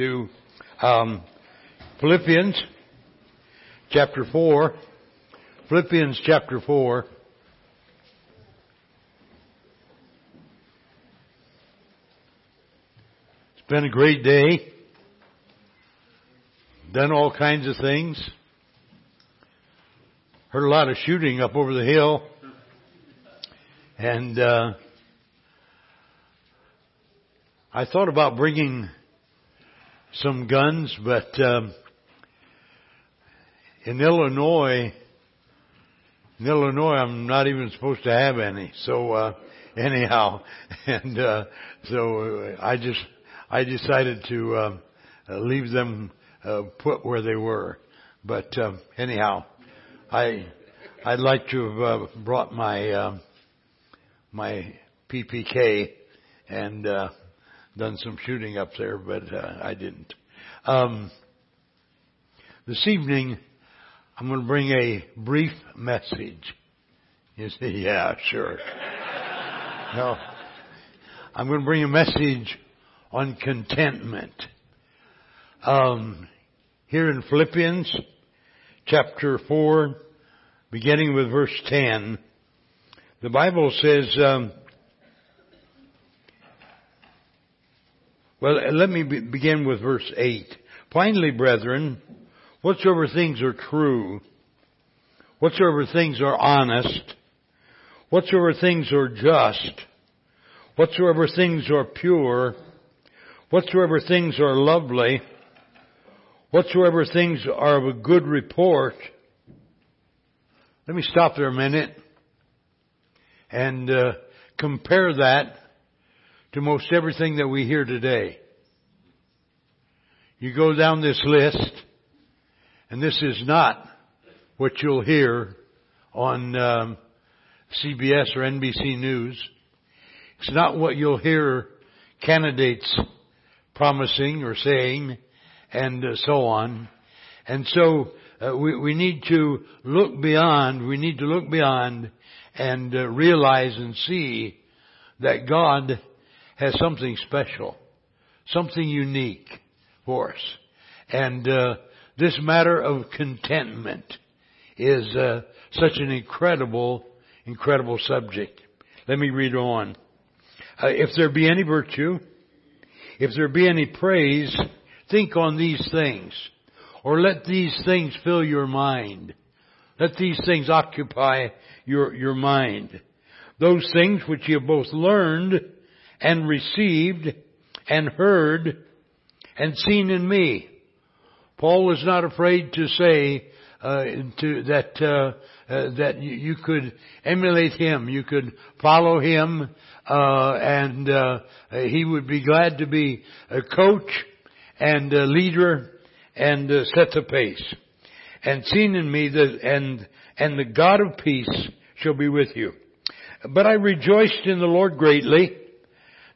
to um, Philippians chapter 4. Philippians chapter 4. It's been a great day. Done all kinds of things. Heard a lot of shooting up over the hill. And, uh, I thought about bringing some guns, but um, in Illinois, in Illinois, I'm not even supposed to have any. So uh, anyhow, and uh, so I just I decided to uh, leave them uh, put where they were. But uh, anyhow, I I'd like to have uh, brought my uh, my PPK and. Uh, done some shooting up there, but uh, I didn't. Um, this evening, I'm going to bring a brief message. You say, yeah, sure. no, I'm going to bring a message on contentment. Um, here in Philippians chapter 4, beginning with verse 10, the Bible says, um, Well, let me be- begin with verse 8. Finally, brethren, whatsoever things are true, whatsoever things are honest, whatsoever things are just, whatsoever things are pure, whatsoever things are lovely, whatsoever things are of a good report. Let me stop there a minute and uh, compare that to most everything that we hear today. You go down this list, and this is not what you'll hear on um, CBS or NBC News. It's not what you'll hear candidates promising or saying, and uh, so on. And so uh, we, we need to look beyond. We need to look beyond and uh, realize and see that God has something special, something unique for us. And uh, this matter of contentment is uh, such an incredible, incredible subject. Let me read on. Uh, if there be any virtue, if there be any praise, think on these things, or let these things fill your mind. Let these things occupy your, your mind. Those things which you have both learned and received and heard and seen in me. Paul was not afraid to say uh, to, that uh, uh, that you, could emulate him, you could follow him, uh, and uh, he would be glad to be a coach and a leader and uh, set the pace. And seen in me that and and the God of peace shall be with you. But I rejoiced in the Lord greatly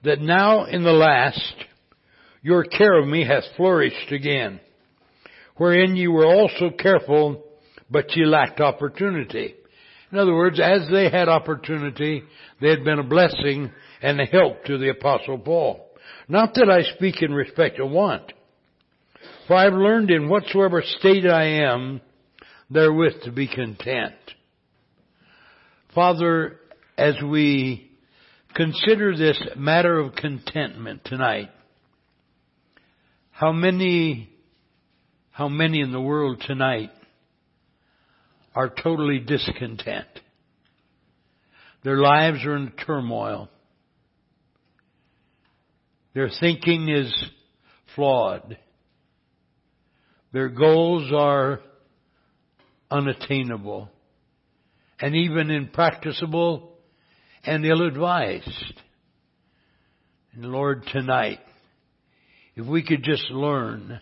that now in the last your care of me hath flourished again, wherein you were also careful, but ye lacked opportunity. In other words, as they had opportunity, they had been a blessing and a help to the apostle Paul. Not that I speak in respect of want, for I have learned in whatsoever state I am, therewith to be content. Father, as we consider this matter of contentment tonight. How many, how many in the world tonight are totally discontent? Their lives are in turmoil. Their thinking is flawed. Their goals are unattainable and even impracticable and ill-advised. And Lord, tonight, if we could just learn,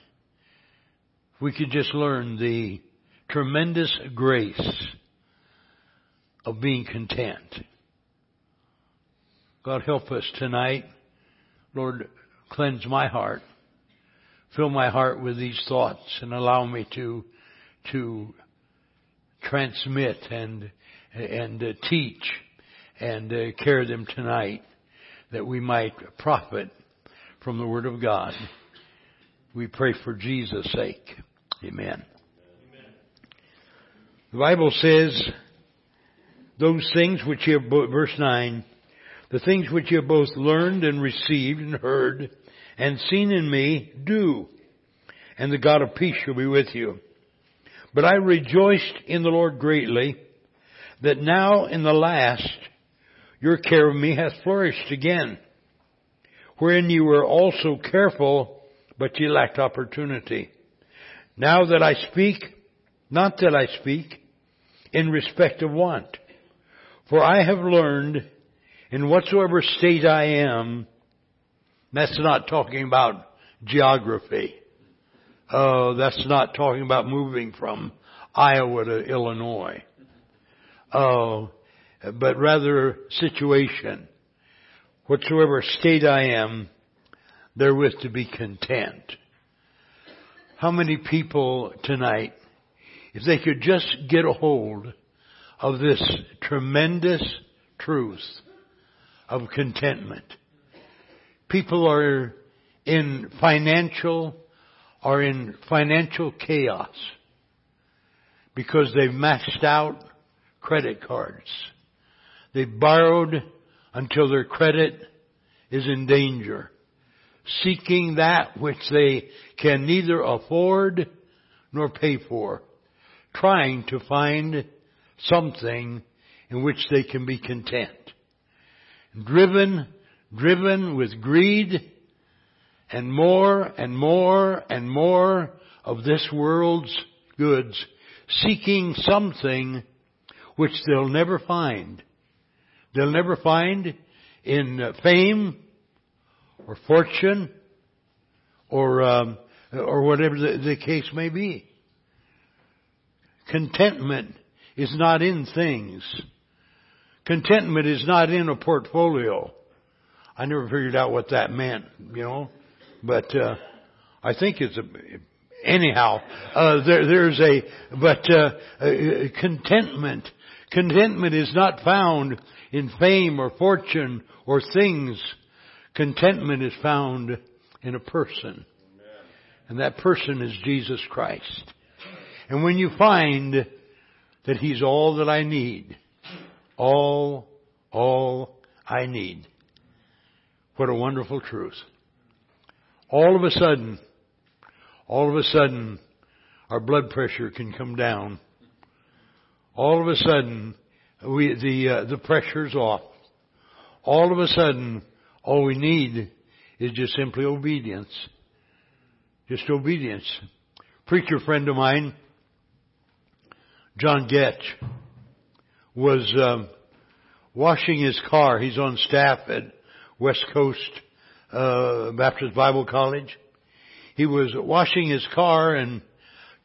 if we could just learn the tremendous grace of being content. God help us tonight. Lord, cleanse my heart. Fill my heart with these thoughts and allow me to, to transmit and, and uh, teach and uh, carry them tonight that we might profit from the Word of God. We pray for Jesus' sake. Amen. The Bible says, those things which you have, verse 9, the things which you have both learned and received and heard and seen in me, do, and the God of peace shall be with you. But I rejoiced in the Lord greatly that now in the last your care of me hath flourished again, wherein you were also careful, but ye lacked opportunity. Now that I speak, not that I speak, in respect of want. For I have learned in whatsoever state I am, that's not talking about geography. Oh, that's not talking about moving from Iowa to Illinois. Oh, but rather situation. Whatsoever state I am, therewith to be content. How many people tonight if they could just get a hold of this tremendous truth of contentment. People are in financial, are in financial chaos because they've maxed out credit cards. They've borrowed until their credit is in danger, seeking that which they can neither afford nor pay for trying to find something in which they can be content. Driven, driven with greed and more and more and more of this world's goods, seeking something which they'll never find. They'll never find in fame or fortune or um, or whatever the, the case may be. Contentment is not in things. Contentment is not in a portfolio. I never figured out what that meant, you know, but uh, I think it's a. Anyhow, uh, there, there's a but uh, uh, contentment. Contentment is not found in fame or fortune or things. Contentment is found in a person, and that person is Jesus Christ. And when you find that He's all that I need, all, all I need, what a wonderful truth. All of a sudden, all of a sudden, our blood pressure can come down. All of a sudden, we, the, uh, the pressure's off. All of a sudden, all we need is just simply obedience. Just obedience. Preacher friend of mine, John Getch was um, washing his car. He's on staff at West Coast uh, Baptist Bible College. He was washing his car, and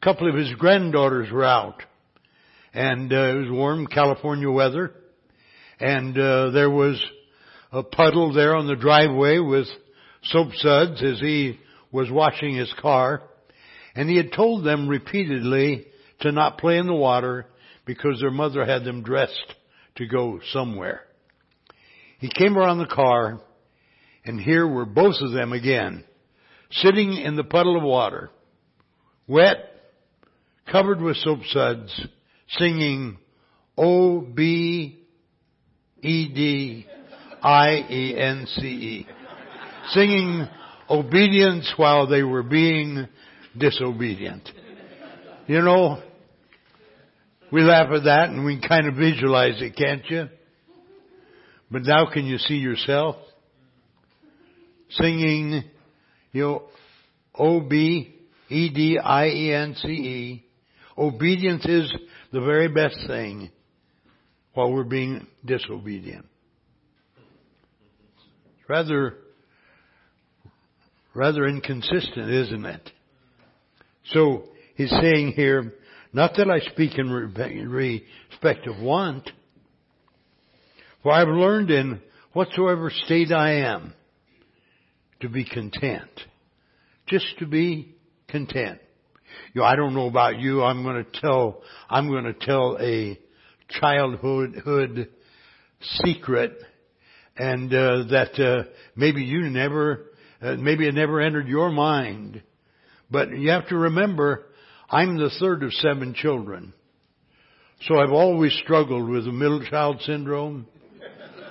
a couple of his granddaughters were out, and uh, it was warm California weather, and uh, there was a puddle there on the driveway with soap suds as he was washing his car, and he had told them repeatedly to not play in the water because their mother had them dressed to go somewhere. He came around the car and here were both of them again, sitting in the puddle of water, wet, covered with soap suds, singing O B E D I E N C E. Singing obedience while they were being disobedient. You know, we laugh at that and we kind of visualize it, can't you? But now can you see yourself singing, you know, O-B-E-D-I-E-N-C-E. Obedience is the very best thing while we're being disobedient. Rather, rather inconsistent, isn't it? So, he's saying here, not that I speak in respect of want, for I've learned in whatsoever state I am to be content. Just to be content. You know, I don't know about you, I'm gonna tell, I'm gonna tell a childhood secret and uh, that uh, maybe you never, uh, maybe it never entered your mind But you have to remember, I'm the third of seven children. So I've always struggled with the middle child syndrome.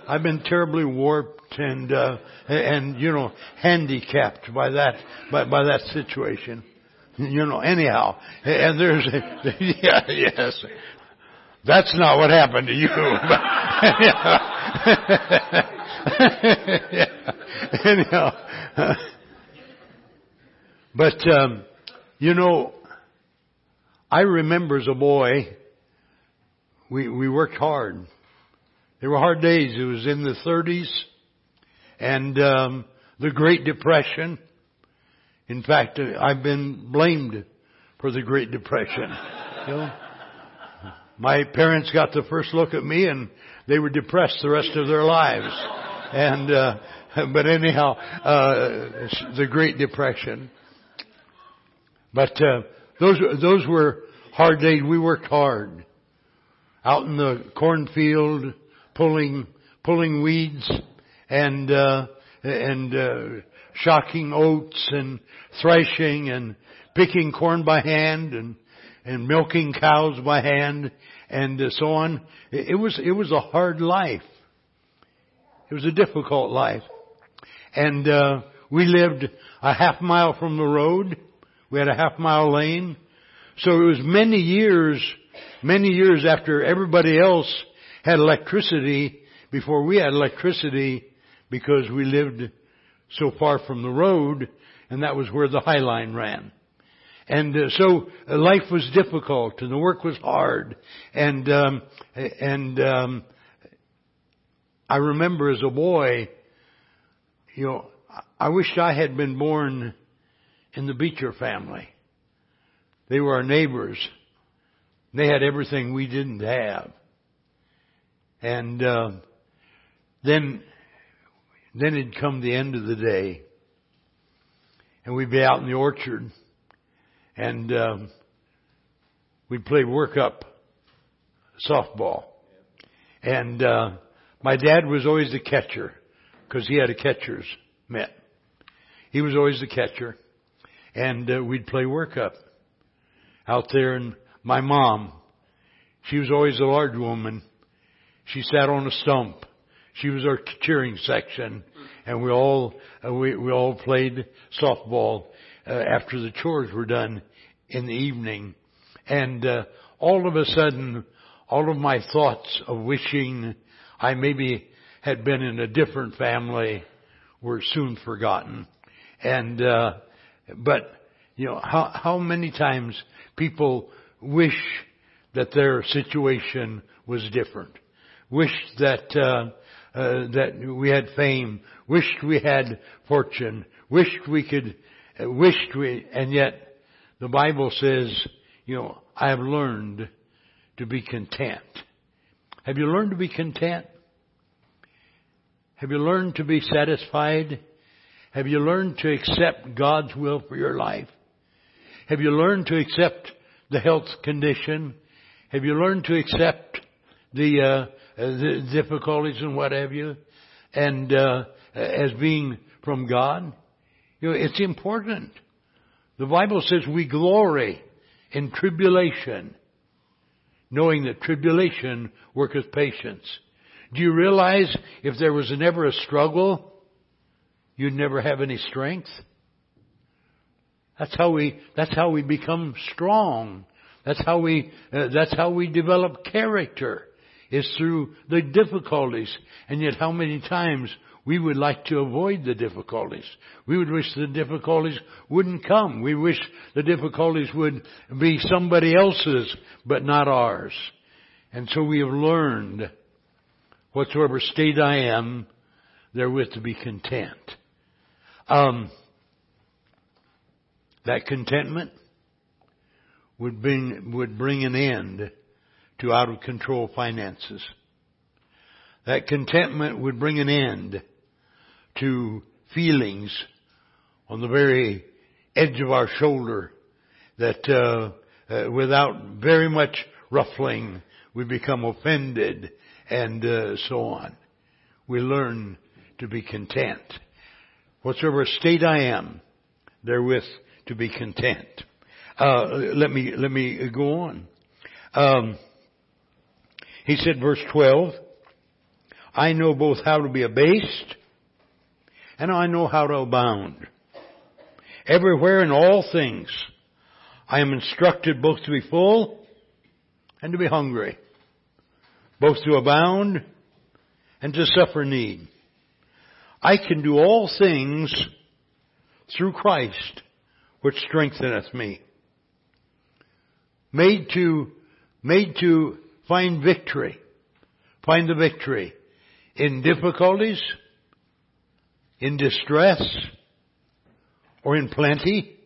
I've been terribly warped and, uh, and, you know, handicapped by that, by, by that situation. You know, anyhow. And there's, yeah, yes. That's not what happened to you. anyhow. But, um, you know, I remember as a boy, we, we worked hard. There were hard days. It was in the 30s and um, the Great Depression. In fact, I've been blamed for the Great Depression. You know? My parents got the first look at me and they were depressed the rest of their lives. And, uh, but anyhow, uh, the Great Depression. But, uh, those, those were hard days. We worked hard. Out in the cornfield, pulling, pulling weeds and, uh, and, uh, shocking oats and threshing and picking corn by hand and, and milking cows by hand and so on. It was, it was a hard life. It was a difficult life. And, uh, we lived a half mile from the road. We had a half mile lane. So it was many years, many years after everybody else had electricity before we had electricity because we lived so far from the road and that was where the High Line ran. And uh, so uh, life was difficult and the work was hard and um, and um, I remember as a boy, you know, I wished I had been born in the Beecher family. They were our neighbors. They had everything we didn't have. And uh, then then it'd come the end of the day, and we'd be out in the orchard, and um, we'd play work-up softball. And uh, my dad was always the catcher because he had a catcher's mitt. He was always the catcher, and uh, we'd play work-up out there. And my mom, she was always a large woman. She sat on a stump she was our cheering section, and we all uh, we we all played softball uh, after the chores were done in the evening, and uh, all of a sudden, all of my thoughts of wishing I maybe had been in a different family were soon forgotten, and uh, but you know how how many times people wish that their situation was different, wish that. Uh, uh, that we had fame, wished we had fortune, wished we could, uh, wished we, and yet the Bible says, you know, I have learned to be content. Have you learned to be content? Have you learned to be satisfied? Have you learned to accept God's will for your life? Have you learned to accept the health condition? Have you learned to accept the uh, difficulties and what have you, and uh, as being from God. You know, it's important. The Bible says we glory in tribulation, knowing that tribulation worketh patience. Do you realize if there was never a struggle, you'd never have any strength? That's how we, that's how we become strong. That's how we, uh, that's how we develop character is through the difficulties. And yet how many times we would like to avoid the difficulties. We would wish the difficulties wouldn't come. We wish the difficulties would be somebody else's, but not ours. And so we have learned, whatsoever state I am, therewith to be content. Um, that contentment would bring, would bring an end to out of control finances. That contentment would bring an end to feelings on the very edge of our shoulder that uh, uh, without very much ruffling we become offended and uh, so on. We learn to be content. Whatsoever state I am, therewith to be content. Uh, let me, let me go on. Um, he said verse 12, I know both how to be abased and I know how to abound. Everywhere in all things, I am instructed both to be full and to be hungry, both to abound and to suffer need. I can do all things through Christ, which strengtheneth me. Made to, made to find victory, find the victory in difficulties, in distress, or in plenty,